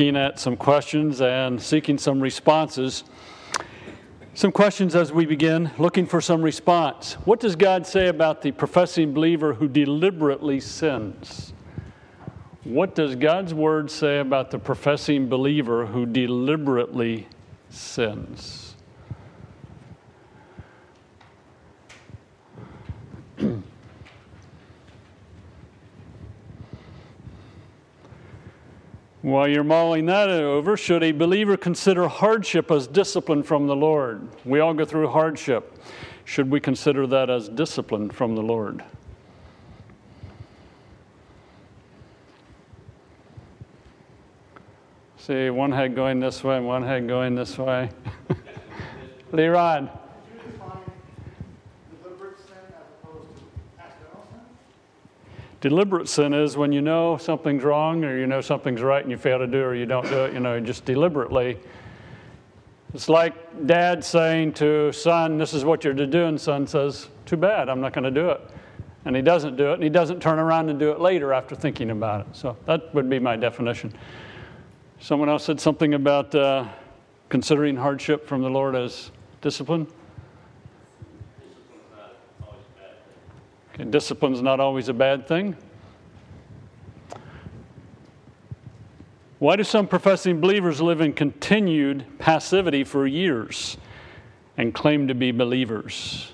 looking at some questions and seeking some responses. Some questions as we begin, looking for some response. What does God say about the professing believer who deliberately sins? What does God's word say about the professing believer who deliberately sins? While you're mulling that over, should a believer consider hardship as discipline from the Lord? We all go through hardship. Should we consider that as discipline from the Lord? See, one head going this way, and one head going this way. Leron. Deliberate sin is when you know something's wrong or you know something's right and you fail to do it or you don't do it, you know, just deliberately. It's like dad saying to son, This is what you're to do, and son says, Too bad, I'm not going to do it. And he doesn't do it, and he doesn't turn around and do it later after thinking about it. So that would be my definition. Someone else said something about uh, considering hardship from the Lord as discipline. Okay, discipline's not always a bad thing. Why do some professing believers live in continued passivity for years and claim to be believers?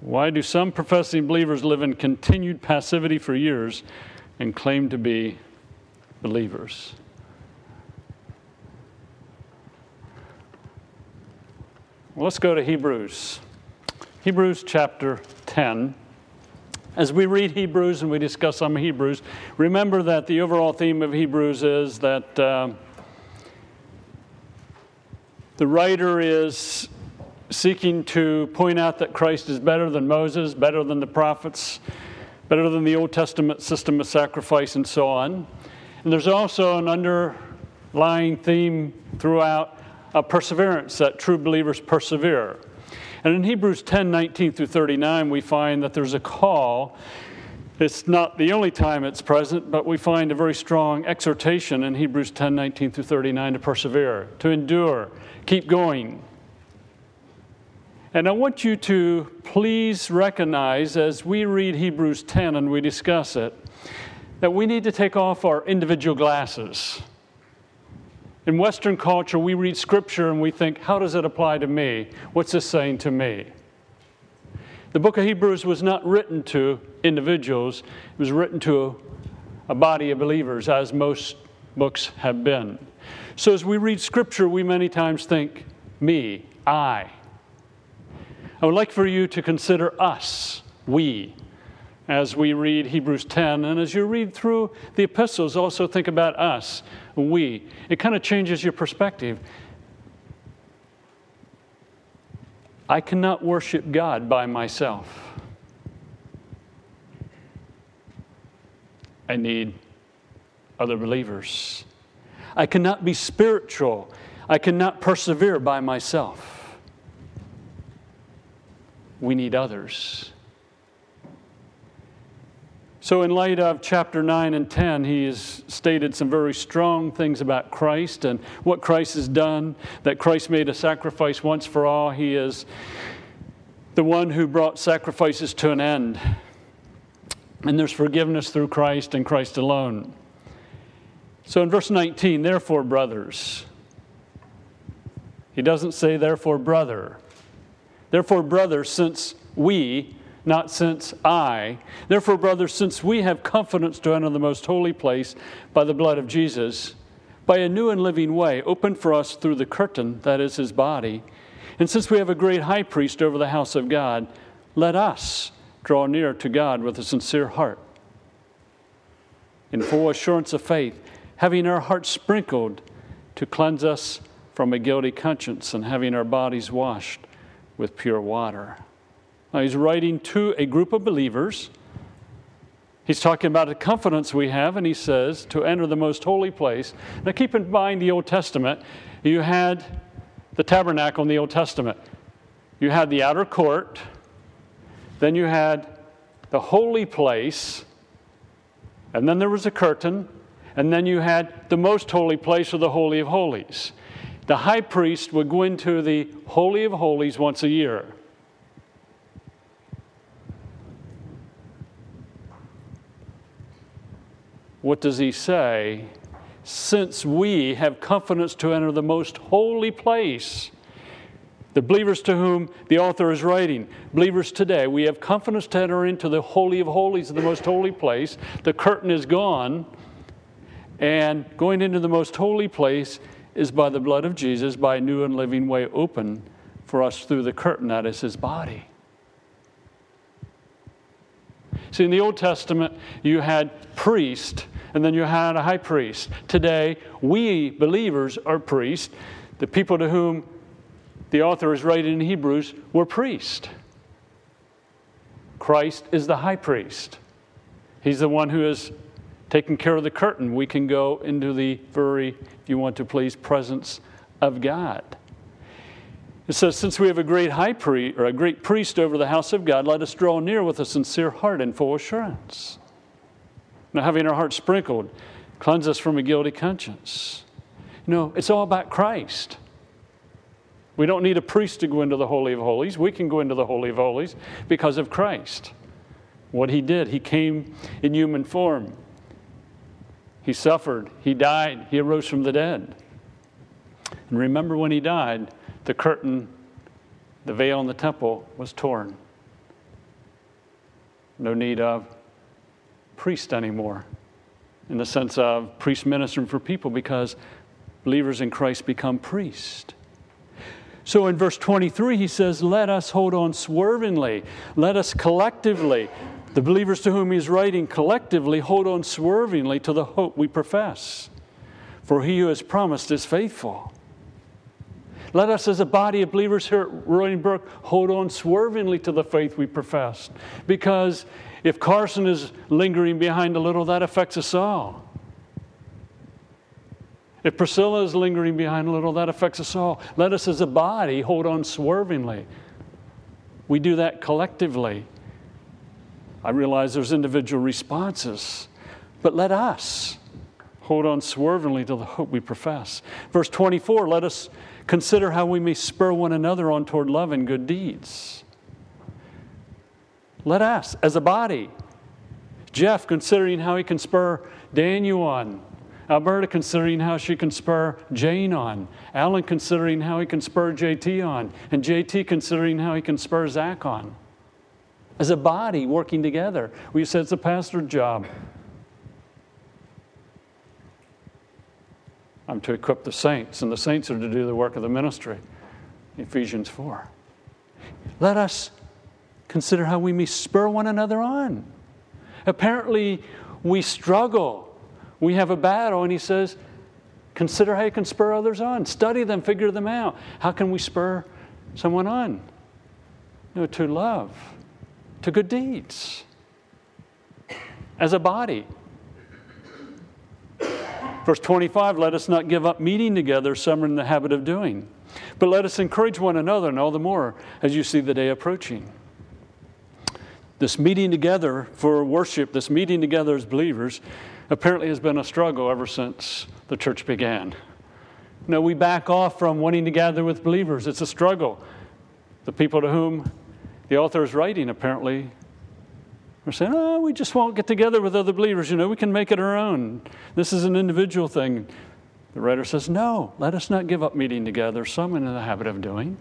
Why do some professing believers live in continued passivity for years and claim to be believers? Well, let's go to Hebrews. Hebrews chapter 10. As we read Hebrews and we discuss some Hebrews, remember that the overall theme of Hebrews is that uh, the writer is seeking to point out that Christ is better than Moses, better than the prophets, better than the Old Testament system of sacrifice, and so on. And there's also an underlying theme throughout of perseverance that true believers persevere. And in Hebrews 10 19 through 39, we find that there's a call. It's not the only time it's present, but we find a very strong exhortation in Hebrews 10 19 through 39 to persevere, to endure, keep going. And I want you to please recognize as we read Hebrews 10 and we discuss it, that we need to take off our individual glasses. In Western culture, we read scripture and we think, how does it apply to me? What's this saying to me? The book of Hebrews was not written to individuals, it was written to a body of believers, as most books have been. So as we read scripture, we many times think, me, I. I would like for you to consider us, we, as we read Hebrews 10. And as you read through the epistles, also think about us, we. It kind of changes your perspective. I cannot worship God by myself. I need other believers. I cannot be spiritual. I cannot persevere by myself. We need others. So, in light of chapter 9 and 10, he has stated some very strong things about Christ and what Christ has done, that Christ made a sacrifice once for all. He is the one who brought sacrifices to an end. And there's forgiveness through Christ and Christ alone. So, in verse 19, therefore, brothers, he doesn't say, therefore, brother. Therefore, brothers, since we, not since I. Therefore, brothers, since we have confidence to enter the most holy place by the blood of Jesus, by a new and living way opened for us through the curtain, that is his body, and since we have a great high priest over the house of God, let us draw near to God with a sincere heart, in full assurance of faith, having our hearts sprinkled to cleanse us from a guilty conscience, and having our bodies washed with pure water. Now, he's writing to a group of believers. He's talking about the confidence we have, and he says to enter the most holy place. Now, keep in mind the Old Testament. You had the tabernacle in the Old Testament, you had the outer court, then you had the holy place, and then there was a curtain, And then you had the most holy place or the Holy of Holies. The high priest would go into the Holy of Holies once a year. What does he say? Since we have confidence to enter the most holy place, the believers to whom the author is writing, believers today, we have confidence to enter into the Holy of Holies, the most holy place. The curtain is gone, and going into the most holy place is by the blood of Jesus, by a new and living way open for us through the curtain that is his body. See, in the Old Testament, you had priest and then you had a high priest. Today, we believers are priests. The people to whom the author is writing in Hebrews were priests. Christ is the high priest. He's the one who is taking care of the curtain. We can go into the very, if you want to please, presence of God. It says, Since we have a great high priest or a great priest over the house of God, let us draw near with a sincere heart and full assurance. Now, having our hearts sprinkled, cleanse us from a guilty conscience. No, it's all about Christ. We don't need a priest to go into the Holy of Holies. We can go into the Holy of Holies because of Christ. What he did, he came in human form. He suffered, he died, he arose from the dead. And remember when he died, the curtain, the veil in the temple was torn. No need of priest anymore in the sense of priest ministering for people because believers in Christ become priest. So in verse 23, he says, Let us hold on swervingly. Let us collectively, the believers to whom he's writing collectively, hold on swervingly to the hope we profess. For he who has promised is faithful. Let us, as a body of believers here at Roaring Brook, hold on swervingly to the faith we profess. Because if Carson is lingering behind a little, that affects us all. If Priscilla is lingering behind a little, that affects us all. Let us as a body hold on swervingly. We do that collectively. I realize there's individual responses, but let us hold on swervingly to the hope we profess. Verse 24, let us consider how we may spur one another on toward love and good deeds. Let us, as a body, Jeff considering how he can spur Daniel on, Alberta considering how she can spur Jane on, Alan considering how he can spur JT on, and JT considering how he can spur Zach on. As a body working together. We said it's a pastor's job. I'm to equip the saints, and the saints are to do the work of the ministry. Ephesians 4. Let us consider how we may spur one another on. Apparently, we struggle. We have a battle, and he says, Consider how you can spur others on. Study them, figure them out. How can we spur someone on? You know, to love, to good deeds, as a body. Verse 25 let us not give up meeting together, some are in the habit of doing, but let us encourage one another, and all the more as you see the day approaching this meeting together for worship, this meeting together as believers, apparently has been a struggle ever since the church began. No, we back off from wanting to gather with believers. It's a struggle. The people to whom the author is writing apparently are saying, oh, we just won't get together with other believers. You know, we can make it our own. This is an individual thing. The writer says, no, let us not give up meeting together. Some in the habit of doing.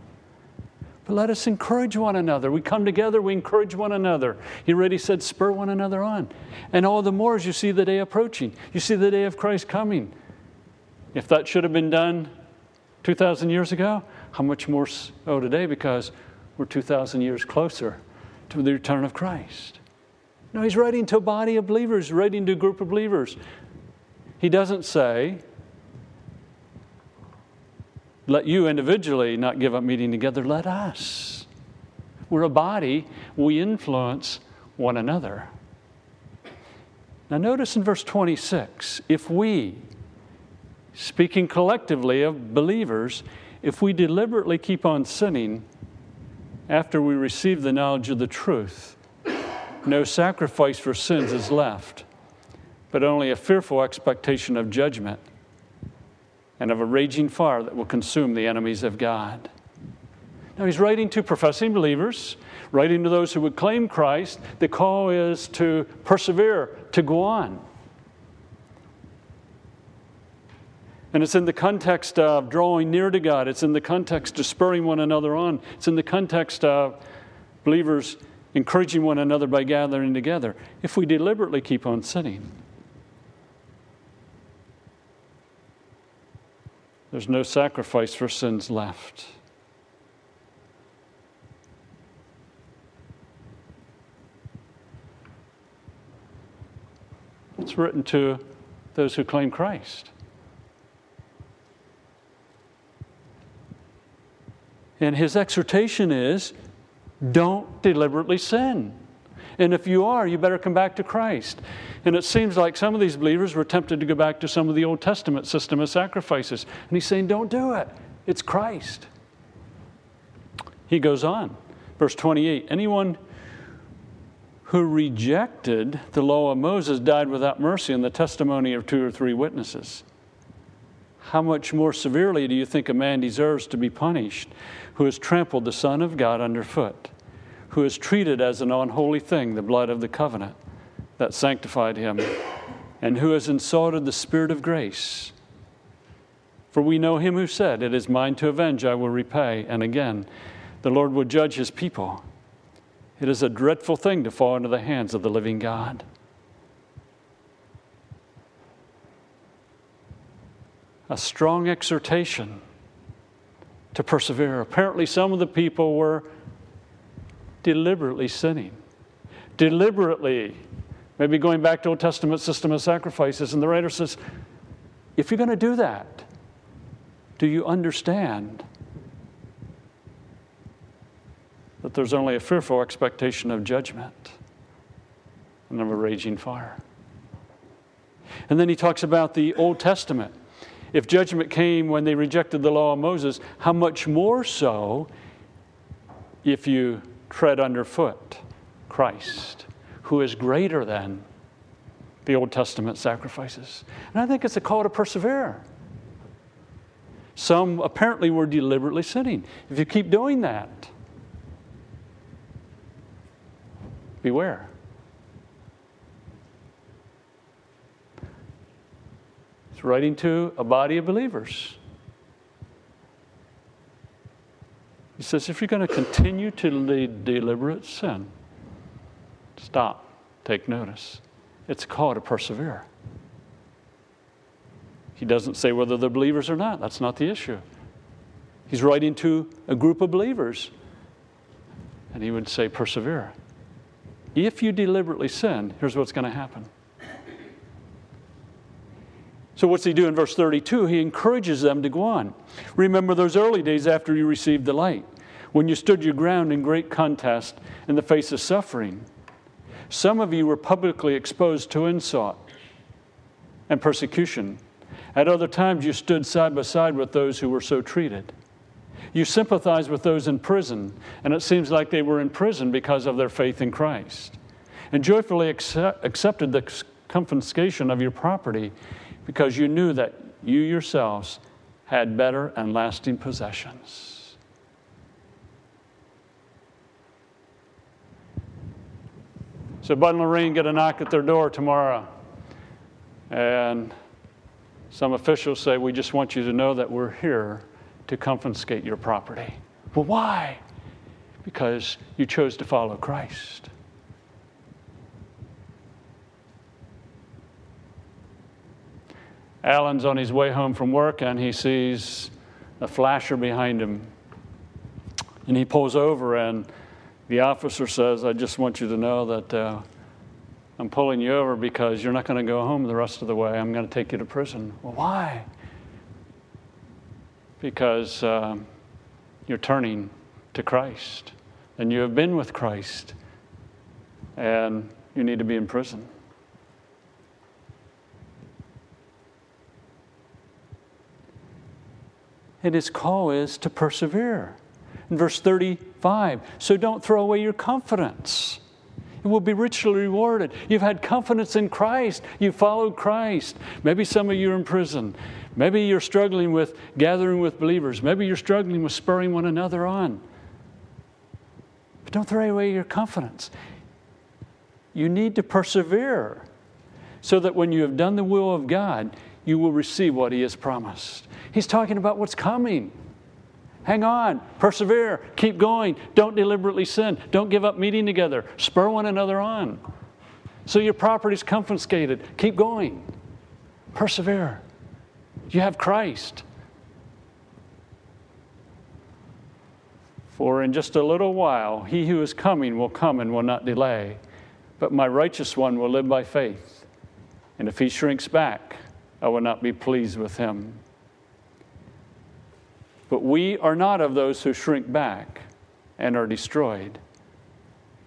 But let us encourage one another. We come together, we encourage one another. He already said, spur one another on. And all the more as you see the day approaching. You see the day of Christ coming. If that should have been done 2,000 years ago, how much more so today because we're 2,000 years closer to the return of Christ. No, he's writing to a body of believers, writing to a group of believers. He doesn't say, let you individually not give up meeting together, let us. We're a body, we influence one another. Now, notice in verse 26 if we, speaking collectively of believers, if we deliberately keep on sinning after we receive the knowledge of the truth, no sacrifice for sins is left, but only a fearful expectation of judgment and of a raging fire that will consume the enemies of God. Now, he's writing to professing believers, writing to those who would claim Christ. The call is to persevere, to go on. And it's in the context of drawing near to God. It's in the context of spurring one another on. It's in the context of believers encouraging one another by gathering together. If we deliberately keep on sinning, there's no sacrifice for sins left. It's written to those who claim Christ. And his exhortation is don't deliberately sin. And if you are, you better come back to Christ. And it seems like some of these believers were tempted to go back to some of the Old Testament system of sacrifices. And he's saying, don't do it. It's Christ. He goes on, verse 28 Anyone who rejected the law of Moses died without mercy in the testimony of two or three witnesses. How much more severely do you think a man deserves to be punished who has trampled the Son of God underfoot, who has treated as an unholy thing the blood of the covenant that sanctified him, and who has insulted the Spirit of grace? For we know him who said, It is mine to avenge, I will repay. And again, the Lord will judge his people. It is a dreadful thing to fall into the hands of the living God. A strong exhortation to persevere. Apparently, some of the people were deliberately sinning, deliberately, maybe going back to Old Testament system of sacrifices. And the writer says, if you're going to do that, do you understand that there's only a fearful expectation of judgment and of a raging fire? And then he talks about the Old Testament if judgment came when they rejected the law of Moses, how much more so if you tread underfoot Christ, who is greater than the Old Testament sacrifices? And I think it's a call to persevere. Some apparently were deliberately sinning. If you keep doing that, beware. He's writing to a body of believers. He says, if you're going to continue to lead deliberate sin, stop, take notice. It's a call to persevere. He doesn't say whether they're believers or not. That's not the issue. He's writing to a group of believers, and he would say, persevere. If you deliberately sin, here's what's going to happen so, what's he do in verse 32? He encourages them to go on. Remember those early days after you received the light, when you stood your ground in great contest in the face of suffering. Some of you were publicly exposed to insult and persecution. At other times, you stood side by side with those who were so treated. You sympathized with those in prison, and it seems like they were in prison because of their faith in Christ, and joyfully accept, accepted the confiscation of your property because you knew that you yourselves had better and lasting possessions. So Bud and Lorraine get a knock at their door tomorrow, and some officials say, We just want you to know that we're here to confiscate your property. Well, why? Because you chose to follow Christ. Alan's on his way home from work and he sees a flasher behind him. And he pulls over, and the officer says, I just want you to know that uh, I'm pulling you over because you're not going to go home the rest of the way. I'm going to take you to prison. Well, why? Because uh, you're turning to Christ, and you have been with Christ, and you need to be in prison. And his call is to persevere. In verse 35, so don't throw away your confidence. It will be richly rewarded. You've had confidence in Christ. You followed Christ. Maybe some of you are in prison. Maybe you're struggling with gathering with believers. Maybe you're struggling with spurring one another on. But don't throw away your confidence. You need to persevere so that when you have done the will of God, you will receive what He has promised. He's talking about what's coming. Hang on, persevere, keep going. Don't deliberately sin. Don't give up meeting together. Spur one another on. So your property's confiscated. Keep going. Persevere. You have Christ. For in just a little while, he who is coming will come and will not delay. But my righteous one will live by faith. And if he shrinks back, I will not be pleased with him. But we are not of those who shrink back and are destroyed,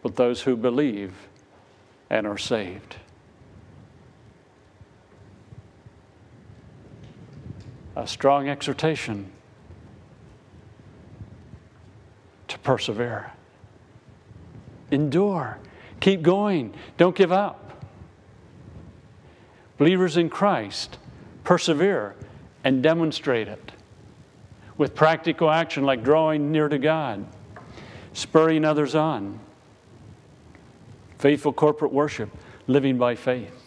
but those who believe and are saved. A strong exhortation to persevere, endure, keep going, don't give up. Believers in Christ persevere and demonstrate it with practical action like drawing near to God, spurring others on, faithful corporate worship, living by faith.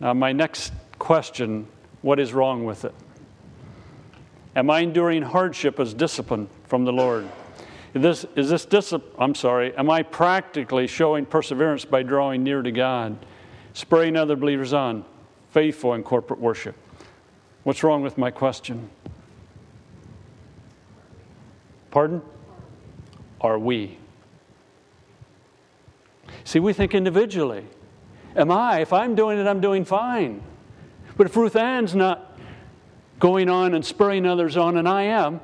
Now, my next question what is wrong with it? Am I enduring hardship as discipline from the Lord? Is this, is this discipline? I'm sorry. Am I practically showing perseverance by drawing near to God, spurring other believers on, faithful in corporate worship? What's wrong with my question? Pardon? Are we? See, we think individually. Am I? If I'm doing it, I'm doing fine. But if Ruth Ann's not going on and spurring others on, and I am,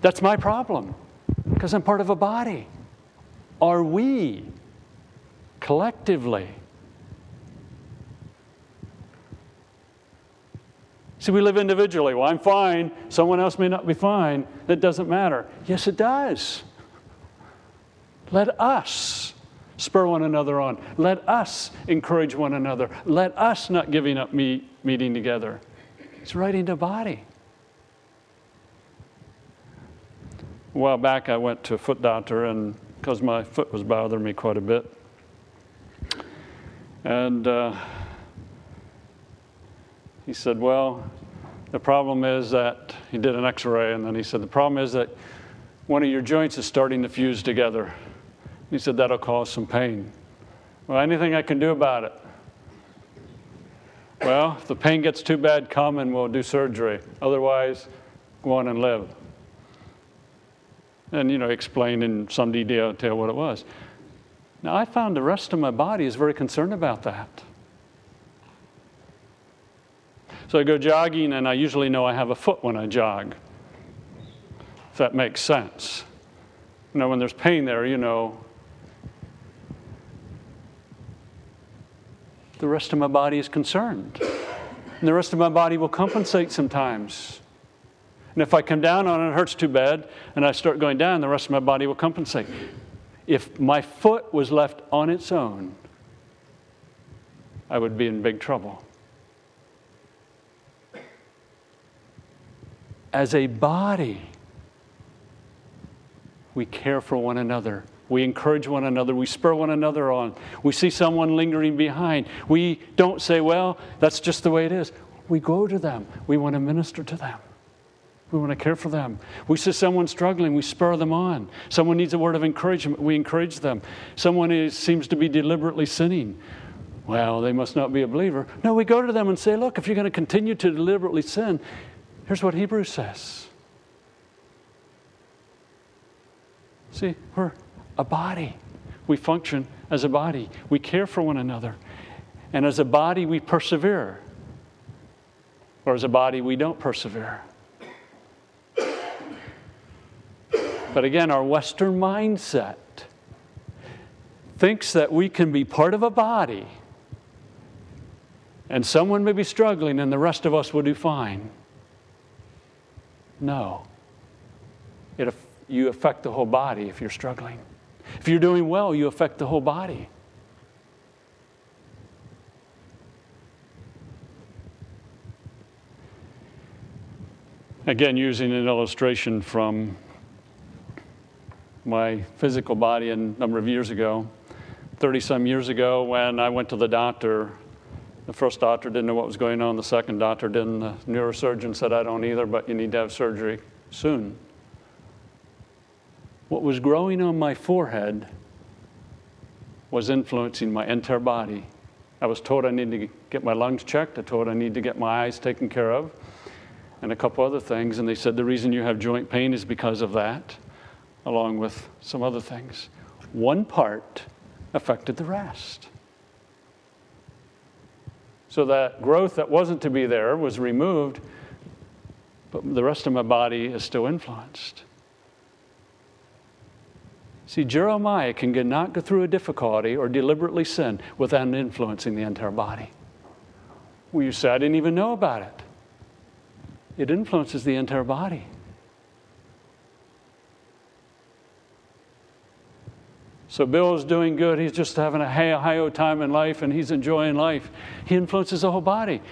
that's my problem because I'm part of a body. Are we collectively? See, we live individually. Well, I'm fine. Someone else may not be fine. That doesn't matter. Yes, it does. Let us spur one another on. Let us encourage one another. Let us not giving up meet, meeting together. It's right into body. A while back, I went to a foot doctor, and because my foot was bothering me quite a bit, and uh, he said, Well, the problem is that he did an x ray, and then he said, The problem is that one of your joints is starting to fuse together. He said, That'll cause some pain. Well, anything I can do about it? Well, if the pain gets too bad, come and we'll do surgery. Otherwise, go on and live. And, you know, explain in some detail what it was. Now, I found the rest of my body is very concerned about that. So I go jogging, and I usually know I have a foot when I jog. If that makes sense. You know, when there's pain there, you know, the rest of my body is concerned. And the rest of my body will compensate sometimes. And if I come down on it, it hurts too bad, and I start going down, the rest of my body will compensate. If my foot was left on its own, I would be in big trouble. As a body, we care for one another. We encourage one another. We spur one another on. We see someone lingering behind. We don't say, well, that's just the way it is. We go to them. We want to minister to them. We want to care for them. We see someone struggling, we spur them on. Someone needs a word of encouragement, we encourage them. Someone is, seems to be deliberately sinning. Well, they must not be a believer. No, we go to them and say, look, if you're going to continue to deliberately sin, Here's what Hebrews says. See, we're a body. We function as a body. We care for one another. And as a body, we persevere. Or as a body, we don't persevere. But again, our Western mindset thinks that we can be part of a body and someone may be struggling and the rest of us will do fine. No. It, you affect the whole body if you're struggling. If you're doing well, you affect the whole body. Again, using an illustration from my physical body a number of years ago, 30 some years ago, when I went to the doctor. The first doctor didn't know what was going on, the second doctor didn't. The neurosurgeon said, I don't either, but you need to have surgery soon. What was growing on my forehead was influencing my entire body. I was told I need to get my lungs checked, I told I need to get my eyes taken care of, and a couple other things. And they said the reason you have joint pain is because of that, along with some other things. One part affected the rest. So that growth that wasn't to be there was removed, but the rest of my body is still influenced. See, Jeremiah can not go through a difficulty or deliberately sin without influencing the entire body. Well, you say, I didn't even know about it. It influences the entire body. So Bill's doing good. He's just having a high oh time in life and he's enjoying life. He influences the whole body.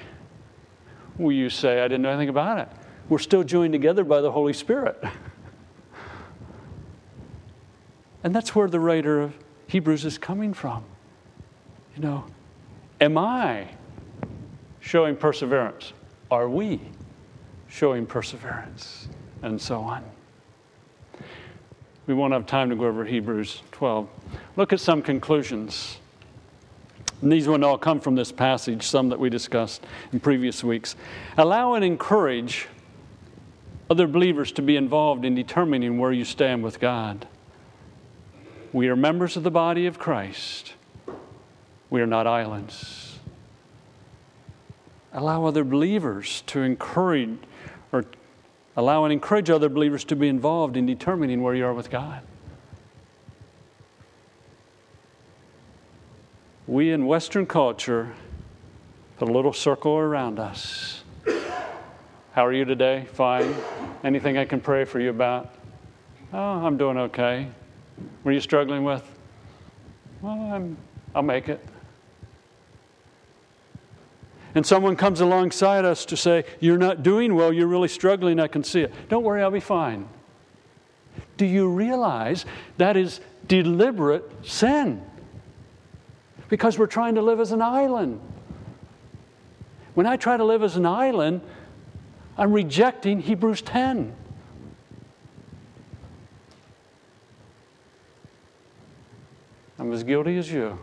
Will you say, I didn't know anything about it? We're still joined together by the Holy Spirit. and that's where the writer of Hebrews is coming from. You know, am I showing perseverance? Are we showing perseverance? And so on. We won't have time to go over Hebrews 12. Look at some conclusions. And these will all come from this passage, some that we discussed in previous weeks. Allow and encourage other believers to be involved in determining where you stand with God. We are members of the body of Christ. We are not islands. Allow other believers to encourage or Allow and encourage other believers to be involved in determining where you are with God. We in Western culture put a little circle around us. How are you today? Fine. Anything I can pray for you about? Oh, I'm doing okay. What are you struggling with? Well, I'm, I'll make it and someone comes alongside us to say, You're not doing well, you're really struggling, I can see it. Don't worry, I'll be fine. Do you realize that is deliberate sin? Because we're trying to live as an island. When I try to live as an island, I'm rejecting Hebrews 10. I'm as guilty as you.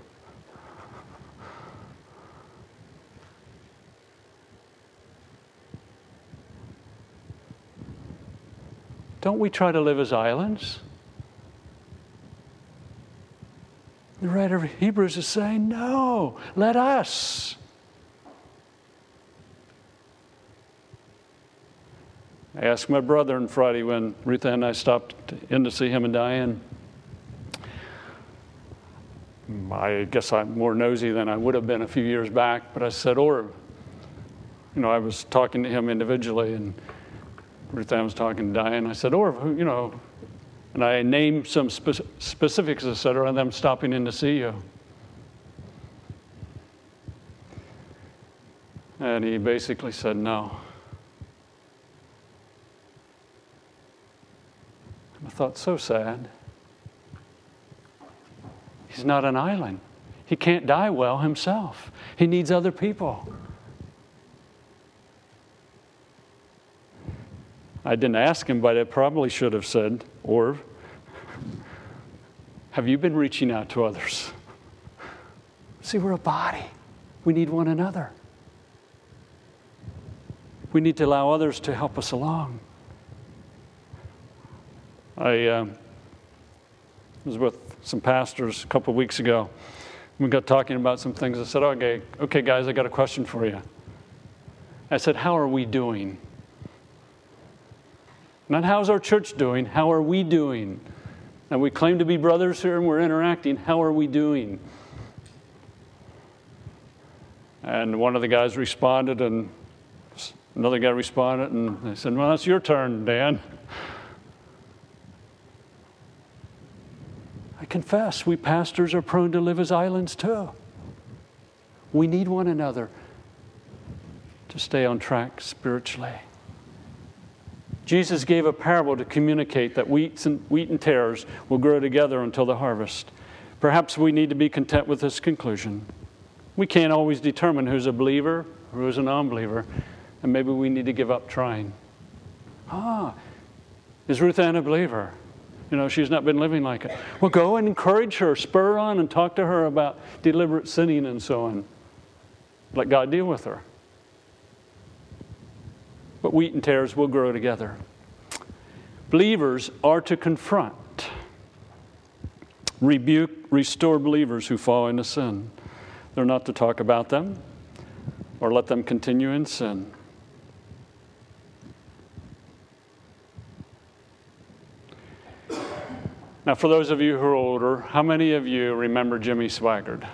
Don't we try to live as islands? The writer of Hebrews is saying, no, let us. I asked my brother on Friday when Ruth and I stopped in to see him and Diane. I guess I'm more nosy than I would have been a few years back, but I said, or, you know, I was talking to him individually, and Ruth Ann was talking to Diane. I said, or, you know, and I named some spe- specifics, etc., and them stopping in to see you. And he basically said, no. I thought, so sad. He's not an island. He can't die well himself. He needs other people. I didn't ask him, but I probably should have said, or have you been reaching out to others? See, we're a body. We need one another. We need to allow others to help us along. I uh, was with some pastors a couple of weeks ago. We got talking about some things. I said, okay, okay, guys, I got a question for you. I said, How are we doing? Not how's our church doing, how are we doing? And we claim to be brothers here and we're interacting. How are we doing? And one of the guys responded, and another guy responded, and they said, Well, that's your turn, Dan. I confess we pastors are prone to live as islands too. We need one another to stay on track spiritually. Jesus gave a parable to communicate that wheat and, wheat and tares will grow together until the harvest. Perhaps we need to be content with this conclusion. We can't always determine who's a believer or who's a non believer, and maybe we need to give up trying. Ah, is Ruth Ann a believer? You know, she's not been living like it. Well, go and encourage her, spur on, and talk to her about deliberate sinning and so on. Let God deal with her. But wheat and tares will grow together. Believers are to confront, rebuke, restore believers who fall into sin. They're not to talk about them or let them continue in sin. Now, for those of you who are older, how many of you remember Jimmy Swaggart?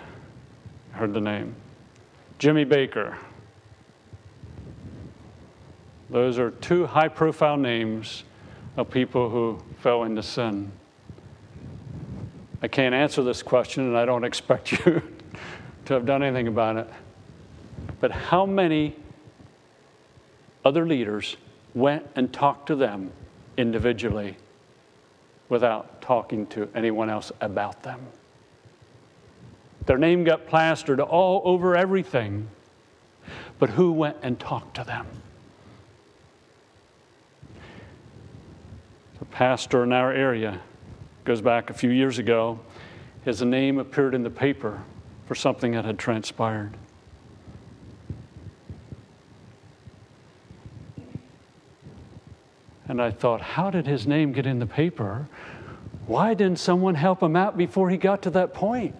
Heard the name. Jimmy Bakker. Those are two high profile names of people who fell into sin. I can't answer this question, and I don't expect you to have done anything about it. But how many other leaders went and talked to them individually without talking to anyone else about them? Their name got plastered all over everything. But who went and talked to them? The pastor in our area goes back a few years ago. His name appeared in the paper for something that had transpired. And I thought, how did his name get in the paper? Why didn't someone help him out before he got to that point?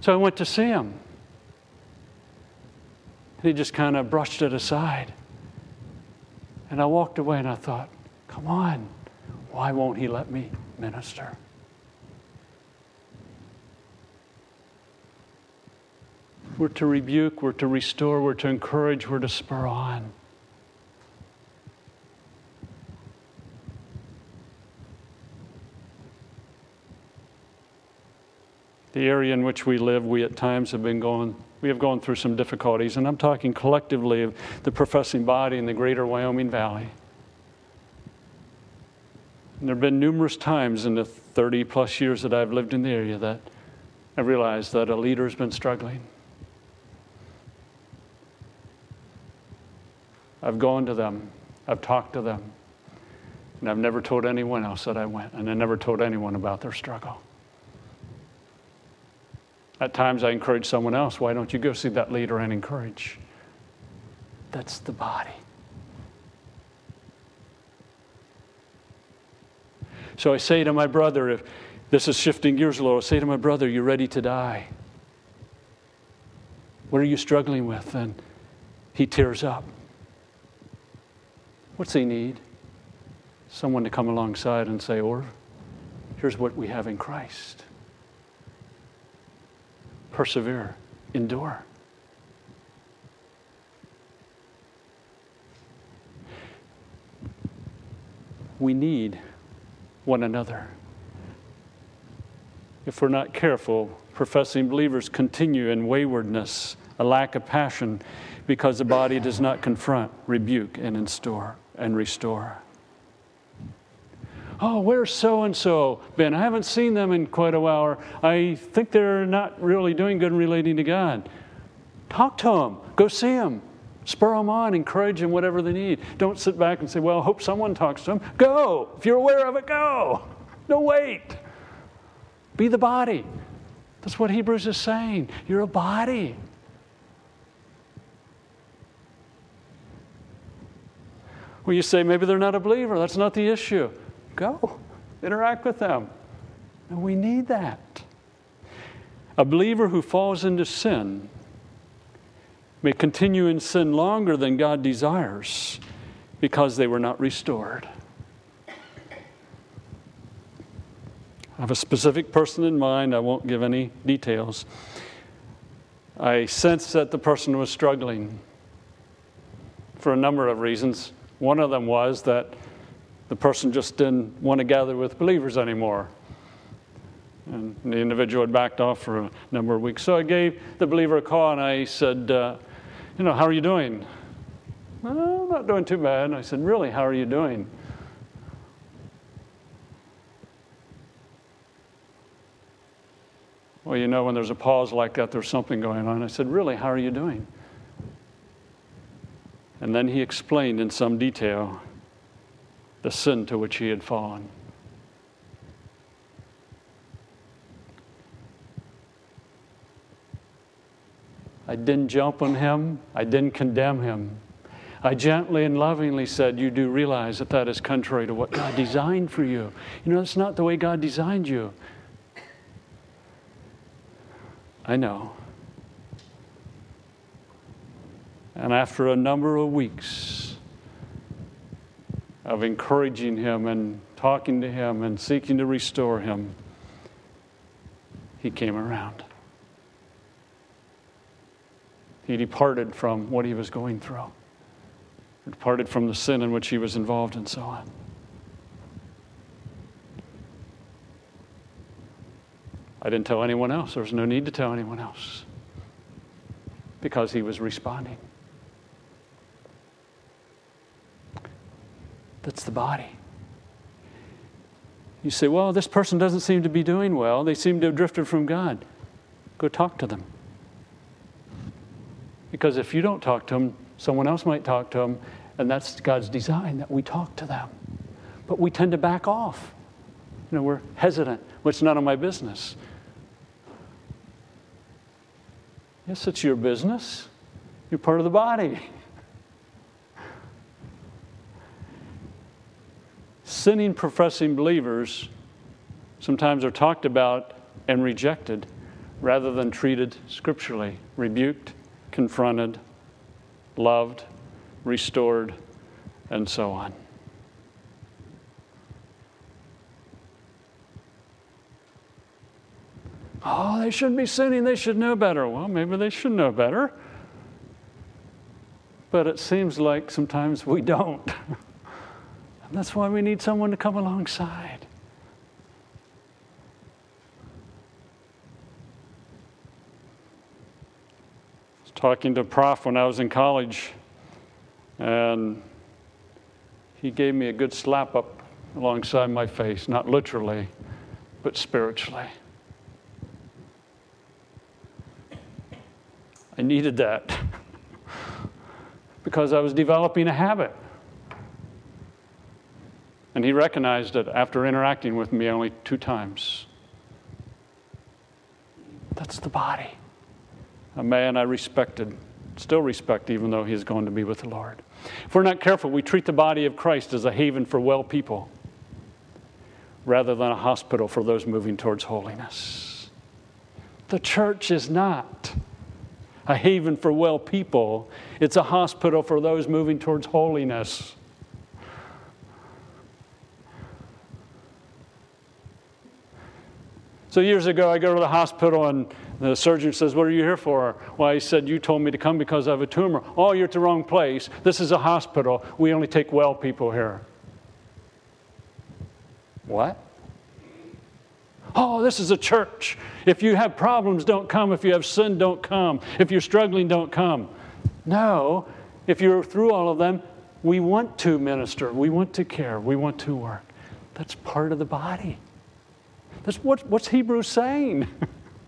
So I went to see him. He just kind of brushed it aside. And I walked away and I thought, come on, why won't he let me minister? We're to rebuke, we're to restore, we're to encourage, we're to spur on. the area in which we live, we at times have been going, we have gone through some difficulties, and I'm talking collectively of the professing body in the greater Wyoming Valley. And there have been numerous times in the 30 plus years that I've lived in the area that I realized that a leader has been struggling. I've gone to them, I've talked to them, and I've never told anyone else that I went, and I never told anyone about their struggle. At times I encourage someone else, why don't you go see that leader and encourage? That's the body. So I say to my brother, if this is shifting gears a little, I say to my brother, You ready to die? What are you struggling with? And he tears up. What's he need? Someone to come alongside and say, Or here's what we have in Christ persevere, endure. We need one another. If we're not careful, professing believers continue in waywardness, a lack of passion, because the body does not confront, rebuke, and restore and restore. Oh, where's so and so been? I haven't seen them in quite a while. Or I think they're not really doing good in relating to God. Talk to them. Go see them. Spur them on. Encourage them, whatever they need. Don't sit back and say, well, I hope someone talks to them. Go. If you're aware of it, go. No, wait. Be the body. That's what Hebrews is saying. You're a body. Well, you say maybe they're not a believer. That's not the issue. Go, interact with them. And we need that. A believer who falls into sin may continue in sin longer than God desires because they were not restored. I have a specific person in mind. I won't give any details. I sensed that the person was struggling for a number of reasons. One of them was that The person just didn't want to gather with believers anymore. And the individual had backed off for a number of weeks. So I gave the believer a call and I said, uh, You know, how are you doing? Well, not doing too bad. I said, Really, how are you doing? Well, you know, when there's a pause like that, there's something going on. I said, Really, how are you doing? And then he explained in some detail the sin to which he had fallen. I didn't jump on him, I didn't condemn him. I gently and lovingly said, You do realize that that is contrary to what God designed for you. You know, that's not the way God designed you. I know. And after a number of weeks of encouraging him and talking to him and seeking to restore him, he came around. He departed from what he was going through, departed from the sin in which he was involved, and so on. I didn't tell anyone else. There was no need to tell anyone else because he was responding. That's the body. You say, well, this person doesn't seem to be doing well. They seem to have drifted from God. Go talk to them. Because if you don't talk to them, someone else might talk to them, and that's God's design that we talk to them. But we tend to back off. You know, we're hesitant. Well, it's none of my business. Yes, it's your business. You're part of the body. Sinning professing believers sometimes are talked about and rejected rather than treated scripturally, rebuked, confronted, loved, restored, and so on. Oh, they shouldn't be sinning. They should know better. Well, maybe they should know better. But it seems like sometimes we don't. And that's why we need someone to come alongside. I was talking to a prof when I was in college, and he gave me a good slap up alongside my face, not literally, but spiritually. I needed that because I was developing a habit. And he recognized it after interacting with me only two times. That's the body. A man I respected, still respect, even though he's going to be with the Lord. If we're not careful, we treat the body of Christ as a haven for well people rather than a hospital for those moving towards holiness. The church is not a haven for well people, it's a hospital for those moving towards holiness. So years ago, I go to the hospital and the surgeon says, What are you here for? Well, I said, You told me to come because I have a tumor. Oh, you're at the wrong place. This is a hospital. We only take well people here. What? Oh, this is a church. If you have problems, don't come. If you have sin, don't come. If you're struggling, don't come. No, if you're through all of them, we want to minister, we want to care, we want to work. That's part of the body. That's what, what's Hebrews saying?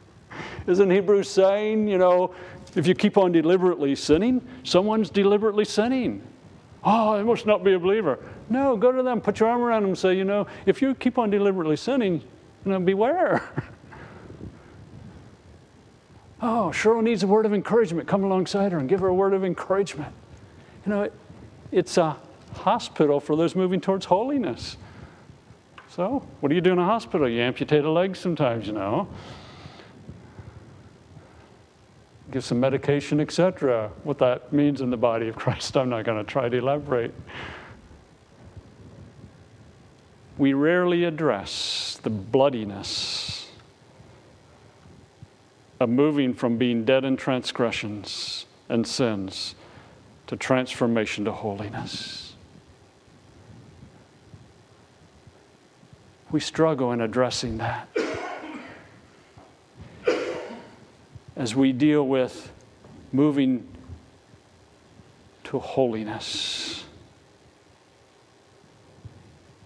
Isn't Hebrews saying, you know, if you keep on deliberately sinning, someone's deliberately sinning. Oh, I must not be a believer. No, go to them, put your arm around them, and say, you know, if you keep on deliberately sinning, you know, beware. oh, Cheryl needs a word of encouragement. Come alongside her and give her a word of encouragement. You know, it, it's a hospital for those moving towards holiness. So, what do you do in a hospital? You amputate a leg sometimes, you know. Give some medication, etc. What that means in the body of Christ, I'm not going to try to elaborate. We rarely address the bloodiness of moving from being dead in transgressions and sins to transformation to holiness. We struggle in addressing that. As we deal with moving to holiness.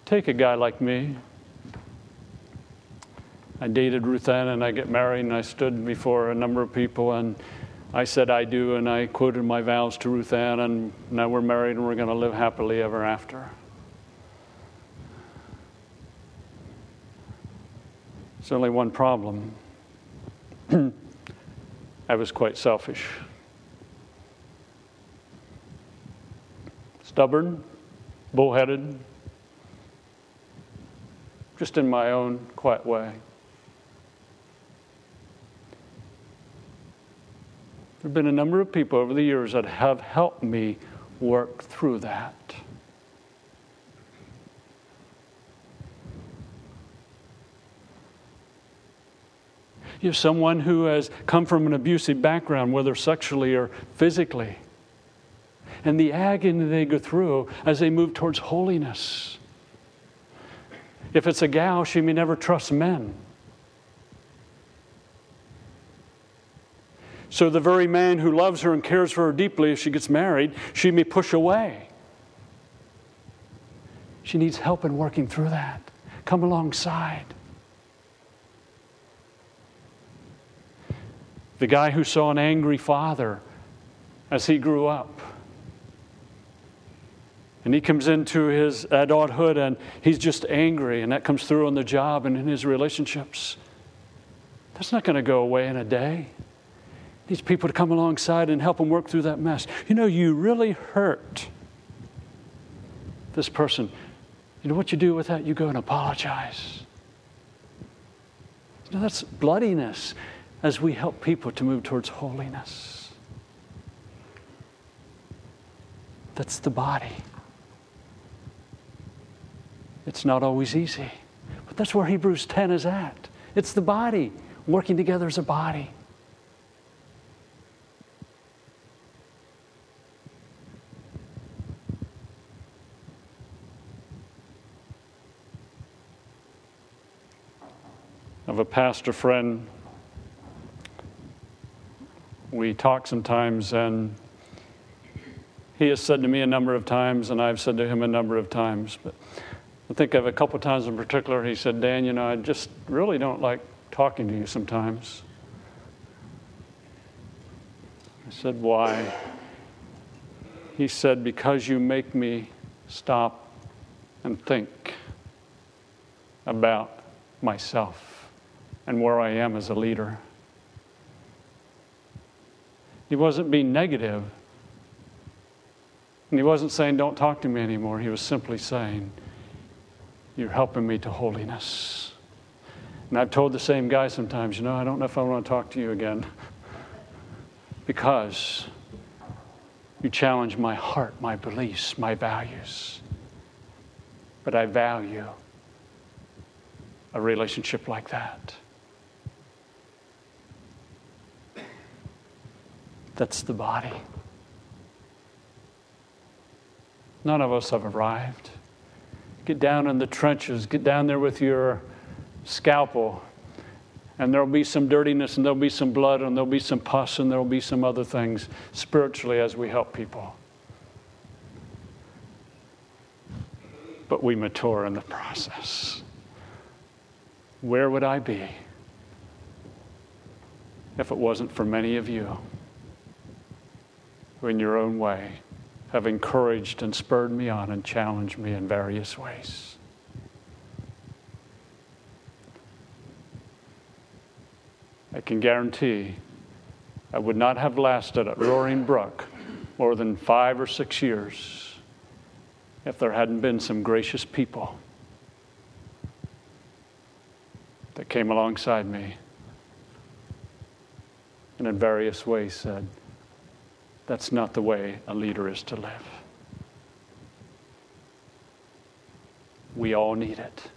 Take a guy like me. I dated Ruth Ann and I get married and I stood before a number of people and I said I do and I quoted my vows to Ruth Ann and now we're married and we're going to live happily ever after. There's only one problem. I was quite selfish. Stubborn, bullheaded, just in my own quiet way. There have been a number of people over the years that have helped me work through that. You have someone who has come from an abusive background, whether sexually or physically, and the agony they go through as they move towards holiness. If it's a gal, she may never trust men. So, the very man who loves her and cares for her deeply, if she gets married, she may push away. She needs help in working through that. Come alongside. The guy who saw an angry father as he grew up. And he comes into his adulthood and he's just angry, and that comes through on the job and in his relationships. That's not going to go away in a day These people to come alongside and help him work through that mess. You know, you really hurt this person. You know what you do with that? You go and apologize. You know, that's bloodiness as we help people to move towards holiness. That's the body. It's not always easy, but that's where Hebrews 10 is at. It's the body working together as a body. of a pastor friend. We talk sometimes, and he has said to me a number of times, and I've said to him a number of times, but I think of a couple of times in particular, he said, Dan, you know, I just really don't like talking to you sometimes. I said, Why? He said, Because you make me stop and think about myself and where I am as a leader. He wasn't being negative, and he wasn't saying, Don't talk to me anymore. He was simply saying, You're helping me to holiness. And I've told the same guy sometimes, You know, I don't know if I want to talk to you again because you challenge my heart, my beliefs, my values. But I value a relationship like that. That's the body. None of us have arrived. Get down in the trenches, get down there with your scalpel, and there'll be some dirtiness, and there'll be some blood, and there'll be some pus, and there'll be some other things spiritually as we help people. But we mature in the process. Where would I be if it wasn't for many of you? In your own way, have encouraged and spurred me on and challenged me in various ways. I can guarantee I would not have lasted at Roaring Brook more than five or six years if there hadn't been some gracious people that came alongside me and in various ways said, that's not the way a leader is to live. We all need it.